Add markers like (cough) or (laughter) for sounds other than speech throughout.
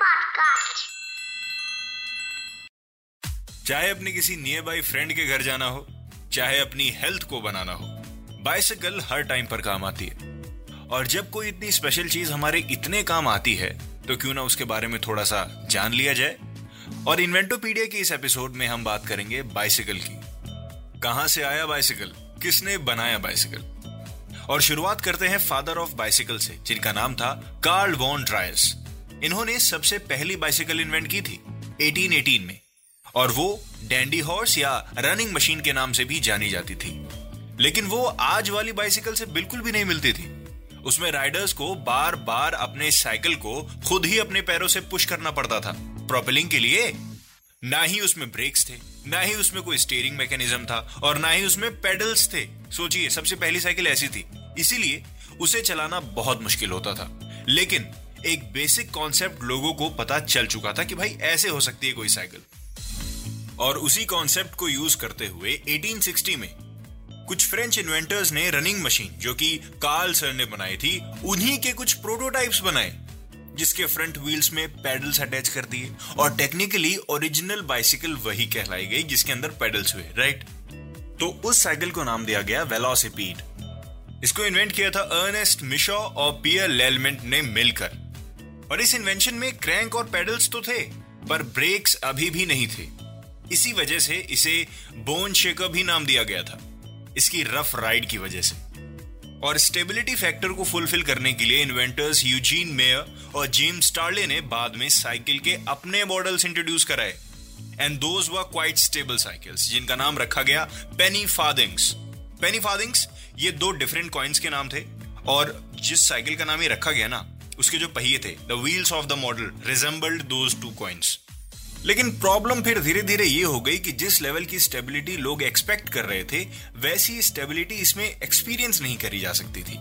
Podcast. चाहे अपने किसी नियर बाई फ्रेंड के घर जाना हो, चाहे अपनी हेल्थ को बनाना हो बाइसिकल हर टाइम पर काम आती है। और जब कोई इतनी स्पेशल चीज़ हमारे इतने काम आती है तो क्यों ना उसके बारे में थोड़ा सा जान लिया जाए? और इन्वेंटोपीडिया की इस एपिसोड में हम बात करेंगे बाइसिकल की। कहाँ से आया बाइसिकल किसने बनाया बाइसिकल और शुरुआत करते हैं फादर ऑफ़ बाइसिकल से, जिनका नाम था कार्ल वॉन ड्रायस इन्होंने सबसे पहली बाइसिकल इन्वेंट की थी 1818 में। और वो डैंडी हॉर्स या रनिंग मशीन के नाम से भी जानी जाती थी। लेकिन वो आज वाली बाइसिकल से बिल्कुल भी नहीं मिलती थी। उसमें राइडर्स को बार बार अपने साइकिल को खुद ही अपने पैरों से पुश करना पड़ता था। प्रोपेलिंग के लिए ना ही उसमें ब्रेक्स थे, ना ही उसमें कोई स्टीयरिंग मैकेनिज्म था और ना ही उसमें पेडल्स थे। सोचिए, सबसे पहली साइकिल ऐसी थी। इसीलिए उसे चलाना बहुत मुश्किल होता था। लेकिन एक बेसिक कॉन्सेप्ट लोगों को पता चल चुका था कि भाई ऐसे हो सकती है कोई साइकिल और उसी कॉन्सेप्ट को यूज़ करते हुए 1860 में कुछ फ्रेंच इन्वेंटर्स ने रनिंग मशीन जो कि कार्ल सर ने बनाई थी, उन्हीं के कुछ प्रोटोटाइप्स बनाए, जिसके फ्रंट व्हील्स में पेडल्स अटैच कर दिए और टेक्निकली ओरिजिनल बाइसिकल वही कहलाई गई जिसके अंदर पेडल्स हुए राइट तो उस साइकिल को नाम दिया गया वेलोसिपीड इसको इन्वेंट किया था अर्नेस्ट मिशो और पियर लेलमेंट ने मिलकर। और इस इन्वेंशन में क्रैंक और पेडल्स तो थे, पर ब्रेक्स अभी भी नहीं थे। इसी वजह से इसे बोन शेकर भी नाम दिया गया था। इसकी रफ राइड की वजह से। और स्टेबिलिटी फैक्टर को फुलफिल करने के लिए इन्वेंटर्स यूजीन मेयर और जेम्स स्टार्ले ने बाद में साइकिल के अपने मॉडल्स इंट्रोड्यूस कराए। And those were quite stable cycles जिनका नाम रखा गया पेनी फादिंग्स पेनी फादिंग्स ये दो डिफरेंट कॉइन्स के नाम थे, और जिस साइकिल का नाम ये रखा गया ना उसके जो पहिए थे the wheels of the model resembled those two coins लेकिन प्रॉब्लम फिर धीरे धीरे ये हो गई कि जिस लेवल की स्टेबिलिटी लोग एक्सपेक्ट कर रहे थे, वैसी स्टेबिलिटी इसमें एक्सपीरियंस नहीं करी जा सकती थी।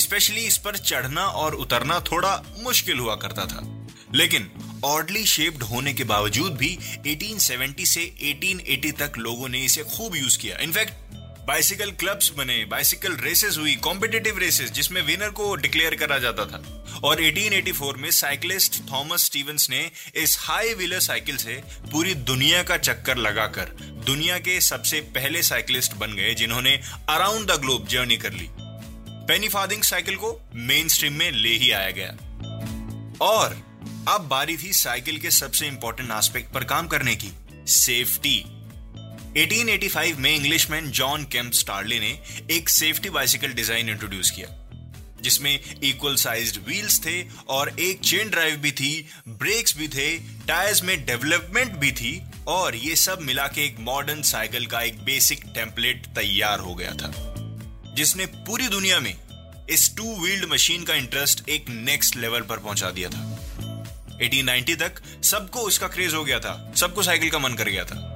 स्पेशली इस पर चढ़ना और उतरना थोड़ा मुश्किल हुआ करता था। लेकिन ऑर्डली शेप्ड होने के बावजूद भी 1870 से 1880 तक लोगों ने इसे खूब यूज़ किया। इनफैक्ट बाइसिकल क्लब्स बने बाइसिकल रेसेस हुई कॉम्पिटेटिव रेसेस जिसमें विनर को डिक्लेयर करा जाता था। और 1884 में साइकिलिस्ट थॉमस स्टीवंस ने इस हाई व्हीलर साइकिल से पूरी दुनिया का चक्कर लगाकर, दुनिया के सबसे पहले साइकिलिस्ट बन गए, जिन्होंने अराउंड द ग्लोब जर्नी कर ली। पेनी फादिंग साइकिल को मेन स्ट्रीम में ले ही आया गया। और अब बारी थी साइकिल के सबसे इंपॉर्टेंट एस्पेक्ट पर काम करने की सेफ्टी 1885 में इंग्लिशमैन जॉन केम्प स्टार्ले ने एक सेफ्टी बाइसिकल डिज़ाइन इंट्रोड्यूस किया, जिसमें इक्वल साइज्ड व्हील्स थे और एक चेन ड्राइव भी थी ब्रेक्स भी थे टायर्स में डेवलपमेंट भी थी और ये सब मिला के एक मॉडर्न साइकिल का एक बेसिक टेम्पलेट तैयार हो गया था, जिसने पूरी दुनिया में इस टू व्हील्ड मशीन का इंटरेस्ट एक नेक्स्ट लेवल पर पहुँचा दिया था। 1890 तक सबको उसका क्रेज हो गया था, सबको साइकिल का मन कर गया था।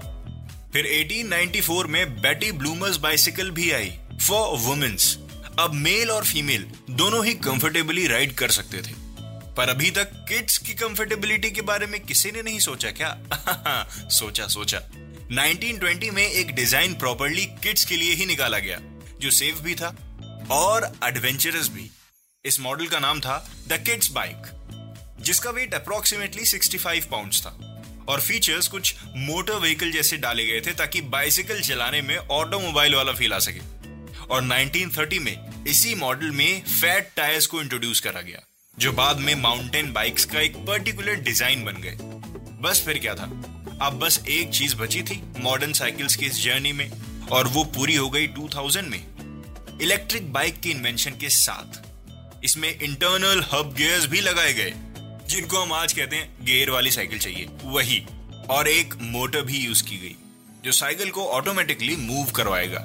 फिर 1894 में बेटी ब्लूमर्स बाइसिकल भी आई फॉर वुमेन्स अब मेल और फीमेल दोनों ही कंफर्टेबली राइड कर सकते थे। पर अभी तक किड्स की कंफर्टेबिलिटी के बारे में किसी ने नहीं सोचा क्या? (laughs) सोचा सोचा। 1920 में एक डिज़ाइन प्रॉपरली किड्स के लिए ही निकाला गया, जो सेफ़ भी था और एडवेंचरस भी। इस मॉडल का नाम था द किड्स बाइक जिसका वेट अप्रोक्सीमेटली 65 पाउंड्स था। और फीचर्स कुछ मोटर व्हीकल जैसे डाले गए थे ताकि बाइसिकल चलाने में ऑटोमोबाइल वाला फील आ सके। और 1930 में इसी मॉडल में फैट टायर्स को इंट्रोड्यूस करा गया, जो बाद में माउंटेन बाइक्स का एक पर्टिकुलर डिज़ाइन बन गए। बस फिर क्या था? अब बस एक चीज़ बची थी मॉडर्न साइकिल्स की इस जर्नी में, और वो पूरी हो गई 2000 में। इलेक्ट्रिक बाइक की इन्वेंशन के साथ। इसमें इंटरनल हब गियर्स भी लगाए गए। जिनको हम आज कहते हैं गियर वाली साइकिल चाहिए, वही। और एक मोटर भी यूज़ की गई, जो साइकिल को ऑटोमेटिकली मूव करवाएगा।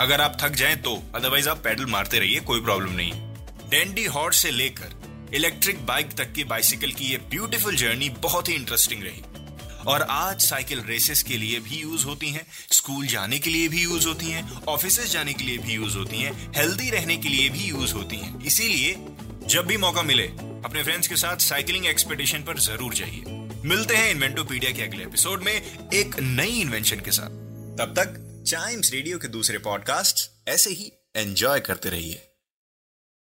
अगर आप थक जाएँ तो अदरवाइज़ आप पैडल मारते रहिए, कोई प्रॉब्लम नहीं। डेंडी हॉर्स से लेकर इलेक्ट्रिक बाइक तक की बाइसिकल की ये ब्यूटीफुल जर्नी बहुत ही इंटरेस्टिंग रही। और आज साइकिल रेसेस के लिए भी यूज़ होती हैं स्कूल जाने के लिए भी यूज़ होती हैं ऑफ़िस जाने के लिए भी यूज़ होती हैं हेल्दी रहने के लिए भी यूज़ होती हैं। इसीलिए जब भी मौका मिले, अपने फ्रेंड्स के साथ साइकिलिंग एक्सपेडिशन पर ज़रूर जाइए। मिलते हैं इन्वेंटोपीडिया के अगले एपिसोड में एक नई इन्वेंशन के साथ। तब तक चाइम्स रेडियो के दूसरे पॉडकास्ट ऐसे ही एंजॉय करते रहिए।